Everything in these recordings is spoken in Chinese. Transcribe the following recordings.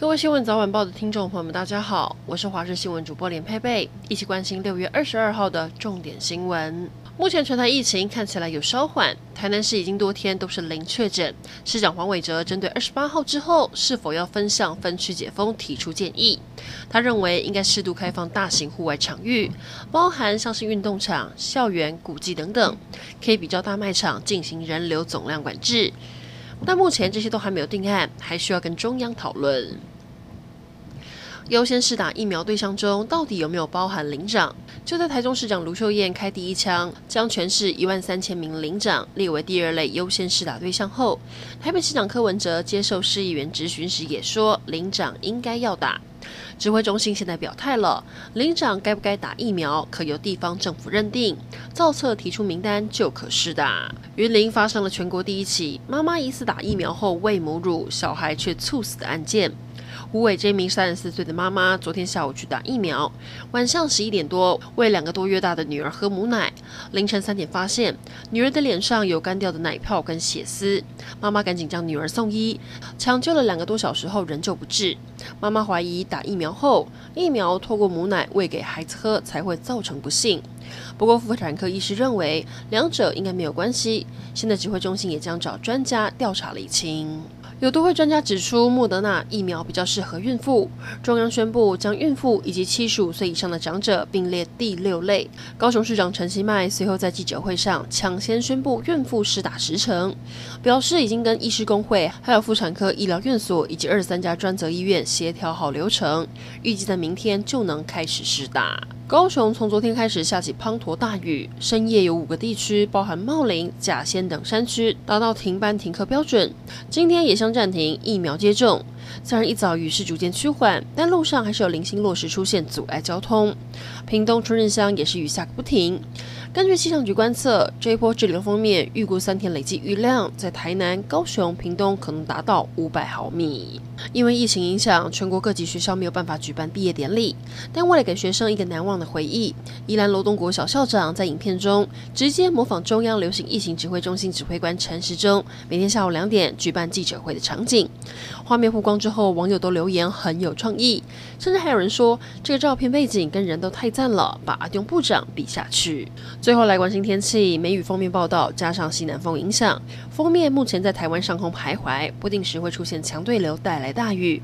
各位新闻早晚报的听众朋友们，大家好，我是华视新闻主播连佩佩，一起关心六月二十二号的重点新闻。目前全台疫情看起来有稍缓，台南市已经多天都是零确诊。市长黄伟哲针对二十八号之后是否要分项分区解封提出建议，他认为应该适度开放大型户外场域，包含像是运动场、校园、古迹等等，可以比较大卖场进行人流总量管制。但目前这些都还没有定案，还需要跟中央讨论。优先试打疫苗对象中，到底有没有包含领长？就在台中市长卢秀燕开第一枪，将全市一万三千名领长列为第二类优先试打对象后，台北市长柯文哲接受市议员质询时也说，领长应该要打。指挥中心现在表态了，领长该不该打疫苗，可由地方政府认定，造册提出名单就可试打。云林发生了全国第一起妈妈疑似打疫苗后喂母乳，小孩却猝死的案件。吴伟这名三十四岁的妈妈，昨天下午去打疫苗，晚上十一点多喂两个多月大的女儿喝母奶，凌晨三点发现女儿的脸上有干掉的奶泡跟血丝，妈妈赶紧将女儿送医，抢救了两个多小时后仍旧不治。妈妈怀疑打疫苗后，疫苗透过母奶喂给孩子喝才会造成不幸。不过妇产科医师认为两者应该没有关系，现在指挥中心也将找专家调查厘清。有多位专家指出，莫德纳疫苗比较适合孕妇。中央宣布将孕妇以及七十五岁以上的长者并列第六类。高雄市长陈其迈随后在记者会上抢先宣布孕妇施打时程，表示已经跟医师工会、还有妇产科医疗院所以及二十三家专责医院协调好流程，预计在明天就能开始施打。高雄从昨天开始下起滂沱大雨，深夜有五个地区，包含茂林、甲仙等山区，达到停班停课标准。今天也将暂停疫苗接种。虽然一早雨势逐渐趋缓，但路上还是有零星落石出现，阻碍交通。屏东春日乡也是雨下个不停。根据气象局观测，这一波滞留锋面预估三天累计雨量在台南、高雄、屏东可能达到五百毫米。因为疫情影响，全国各级学校没有办法举办毕业典礼。但为了给学生一个难忘的回忆，宜兰罗东国小校长在影片中直接模仿中央流行疫情指挥中心指挥官陈时中每天下午两点举办记者会的场景。画面曝光之后，网友都留言很有创意，甚至还有人说这个照片背景跟人都太赞了，把阿中部长比下去。最后来关心天气，梅雨封面报道，加上西南风影响，封面目前在台湾上空徘徊，不定时会出现强对流带来大雨。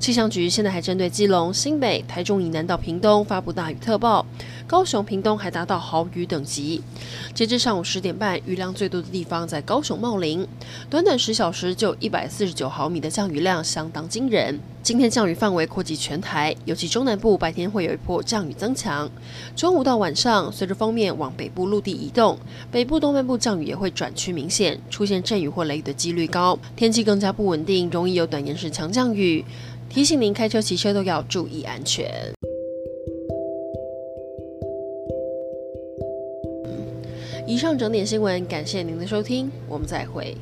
气象局现在还针对基隆、新北、台中以南到屏东发布大雨特报，高雄、屏东还达到豪雨等级。截至上午十点半，雨量最多的地方在高雄茂林，短短十小时就一百四十九毫米的降雨量，相当惊人。今天降雨范围扩及全台，尤其中南部白天会有一波降雨增强。中午到晚上，随着锋面往北部陆地移动，北部东半部降雨也会转趋明显，出现阵雨或雷雨的几率高，天气更加不稳定，容易有短延时强降雨。提醒您开车骑车都要注意安全。以上整点新闻，感谢您的收听，我们再会。